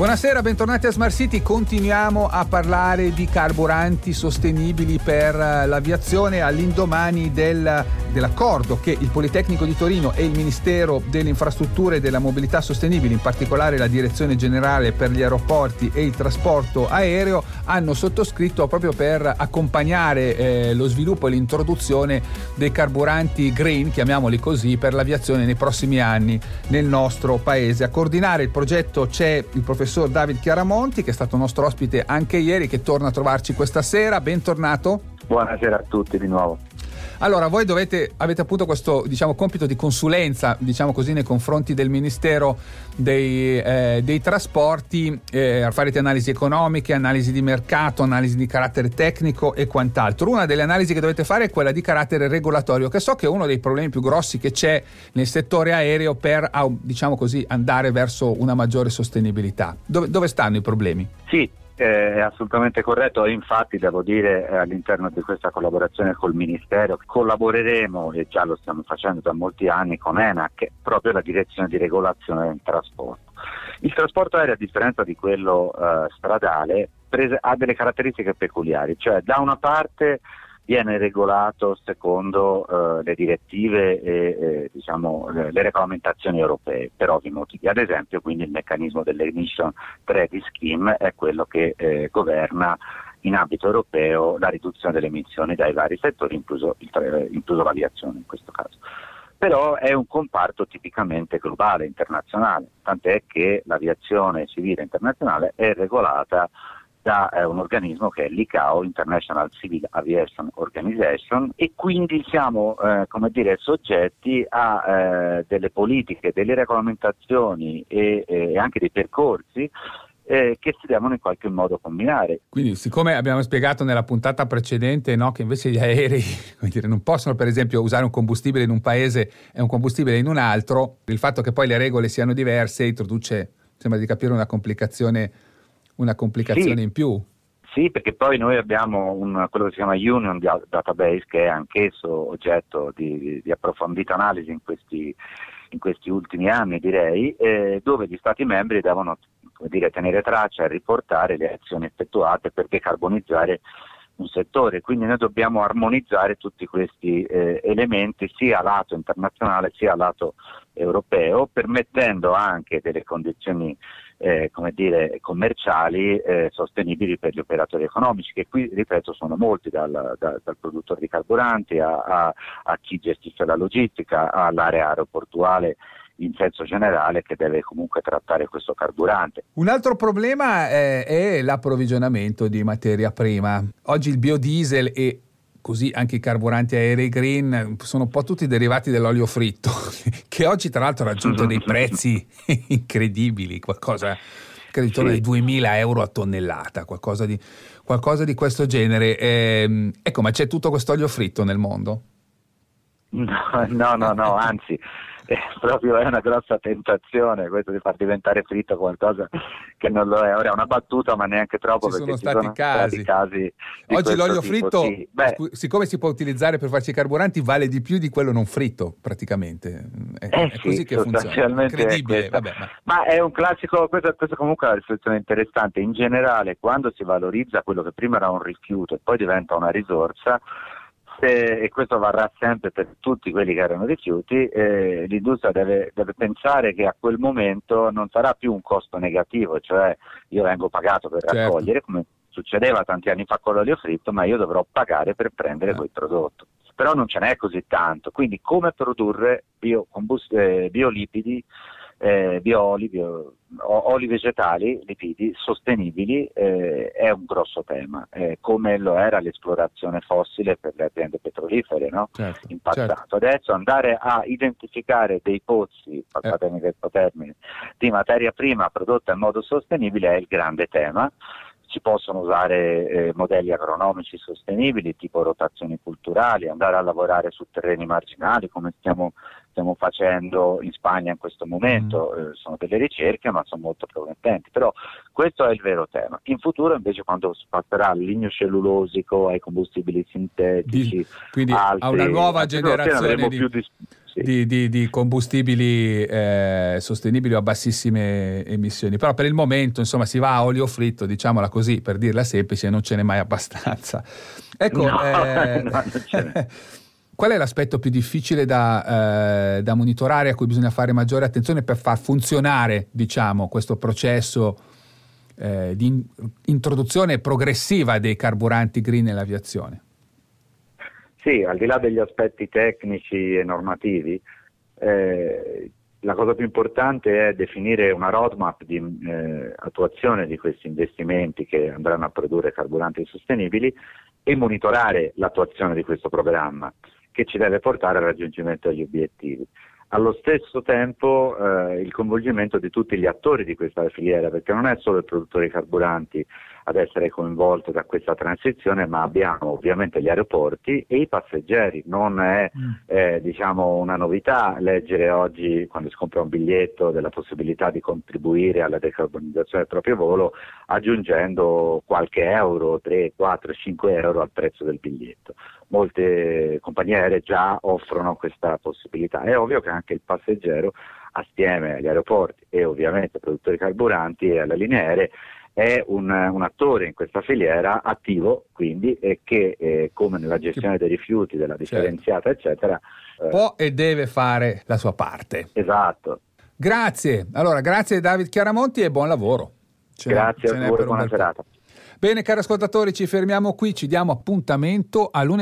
Buonasera, bentornati a Smart City. Continuiamo a parlare di carburanti sostenibili per eh, l'aviazione all'indomani del, dell'accordo che il Politecnico di Torino e il Ministero delle Infrastrutture e della Mobilità Sostenibili, in particolare la Direzione Generale per gli Aeroporti e il Trasporto Aereo, hanno sottoscritto proprio per accompagnare eh, lo sviluppo e l'introduzione dei carburanti green, chiamiamoli così, per l'aviazione nei prossimi anni nel nostro paese. A coordinare il progetto c'è il professor professor David Chiaramonti, che è stato nostro ospite anche ieri, che torna a trovarci questa sera. Bentornato. Buonasera a tutti di nuovo. Allora, voi dovete, avete appunto questo diciamo, compito di consulenza, diciamo così, nei confronti del Ministero dei, eh, dei Trasporti, eh, farete analisi economiche, analisi di mercato, analisi di carattere tecnico e quant'altro. Una delle analisi che dovete fare è quella di carattere regolatorio, che so che è uno dei problemi più grossi che c'è nel settore aereo per, diciamo così, andare verso una maggiore sostenibilità. Dove, dove stanno i problemi? Sì, è assolutamente corretto infatti devo dire eh, all'interno di questa collaborazione col Ministero collaboreremo e già lo stiamo facendo da molti anni con ENAC proprio la direzione di regolazione del trasporto. Il trasporto aereo a differenza di quello eh, stradale prese, ha delle caratteristiche peculiari, cioè da una parte viene regolato secondo eh, le direttive e eh, diciamo, le, le, regolamentazioni europee per ovvi motivi. Ad esempio quindi il meccanismo dell'emission trading scheme è quello che eh, governa in ambito europeo la riduzione delle emissioni dai vari settori, incluso, il, incluso l'aviazione in questo caso però è un comparto tipicamente globale, internazionale, tant'è che l'aviazione civile internazionale è regolata da eh, un organismo che è l'ICAO, International Civil Aviation Organization, e quindi siamo eh, come dire, soggetti a eh, delle politiche, delle regolamentazioni e, e anche dei percorsi eh, che si devono in qualche modo combinare. Quindi, siccome abbiamo spiegato nella puntata precedente no, che invece gli aerei dire, non possono, per esempio, usare un combustibile in un paese e un combustibile in un altro, il fatto che poi le regole siano diverse introduce, sembra di capire, una complicazione una complicazione sì. in più. Sì, perché poi noi abbiamo un, quello che si chiama Union Database, che è anch'esso oggetto di, di approfondita analisi in questi, in questi, ultimi anni, direi, eh, dove gli Stati membri devono dire, tenere traccia e riportare le azioni effettuate per decarbonizzare un settore. Quindi noi dobbiamo armonizzare tutti questi eh, elementi sia a lato internazionale sia a lato europeo, permettendo anche delle condizioni eh, come dire, commerciali eh, sostenibili per gli operatori economici, che qui, ripeto, sono molti, dal, da, dal produttore di carburanti a, a, a chi gestisce la logistica, all'area aeroportuale in senso generale che deve comunque trattare questo carburante. Un altro problema è, è l'approvvigionamento di materia prima. Oggi il biodiesel e così anche i carburanti aerei green sono un po' tutti derivati dell'olio fritto, che oggi tra l'altro ha raggiunto dei prezzi incredibili, qualcosa intorno sì. ai 2000 euro a tonnellata, qualcosa di, qualcosa di questo genere. Eh, ecco, ma c'è tutto questo olio fritto nel mondo? No, no, no, no anzi è proprio è una grossa tentazione questo di far diventare fritto qualcosa che non lo è. Ora è una battuta, ma neanche troppo ci perché sono stati sono casi. Stati casi Oggi l'olio tipo, fritto, sì. Beh, siccome si può utilizzare per farci i carburanti, vale di più di quello non fritto, praticamente. È, eh è così sì, che funziona. Incredibile. È Vabbè, ma... ma... è un classico, questo, questo comunque è una riflessione interessante. In generale, quando si valorizza quello che prima era un rifiuto e poi diventa una risorsa, e questo varrà sempre per tutti quelli che erano rifiuti, eh, l'industria deve, deve, pensare che a quel momento non sarà più un costo negativo, cioè io vengo pagato per certo. raccogliere, come succedeva tanti anni fa con l'olio fritto, ma io dovrò pagare per prendere eh. quel prodotto. Però non ce n'è così tanto, quindi come produrre biocombust- eh, biolipidi eh, bioli, bio, oli vegetali, lipidi sostenibili eh, è un grosso tema, eh, come lo era l'esplorazione fossile per le aziende petrolifere no? certo, in passato. Certo. Adesso andare a identificare dei pozzi, passatemi eh. questo termine, di materia prima prodotta in modo sostenibile è il grande tema si possono usare eh, modelli agronomici sostenibili tipo rotazioni culturali, andare a lavorare su terreni marginali come stiamo stiamo facendo in Spagna in questo momento, mm. eh, sono delle ricerche ma sono molto promettenti, però questo è il vero tema. In futuro invece quando si passerà al ligno cellulosico, ai combustibili sintetici, di, quindi altri, a una nuova generazione di, di, sì. di, di, combustibili eh, sostenibili o a bassissime emissioni. Però per il momento insomma si va a olio fritto, diciamola così, per dirla semplice, non ce n'è mai abbastanza. Ecco, no, eh, no, qual è l'aspetto più difficile da, eh, da, monitorare, a cui bisogna fare maggiore attenzione per far funzionare diciamo, questo processo eh, di introduzione progressiva dei carburanti green nell'aviazione? Sì, al di là degli aspetti tecnici e normativi, eh, la cosa più importante è definire una roadmap di eh, attuazione di questi investimenti che andranno a produrre carburanti sostenibili e monitorare l'attuazione di questo programma che ci deve portare al raggiungimento degli obiettivi. Allo stesso tempo eh, il coinvolgimento di tutti gli attori di questa filiera, perché non è solo il produttore di carburanti ad essere coinvolto da questa transizione, ma abbiamo ovviamente gli aeroporti e i passeggeri. Non è mm. eh, diciamo una novità leggere oggi, quando si compra un biglietto, della possibilità di contribuire alla decarbonizzazione del proprio volo aggiungendo qualche euro, 3, 4, 5 euro al prezzo del biglietto. Molte compagnie aeree già offrono questa possibilità. È ovvio che anche il passeggero assieme agli aeroporti e ovviamente ai produttori carburanti e alle linee aeree è un, un, attore in questa filiera attivo, quindi, e che eh, come nella gestione dei rifiuti, della certo. differenziata, certo. eccetera, eh, può e deve fare la sua parte. Esatto. Grazie. Allora, grazie David Chiaramonti e buon lavoro. Ce grazie a voi, buona serata. Bene, cari ascoltatori, ci fermiamo qui, ci diamo appuntamento a lunedì.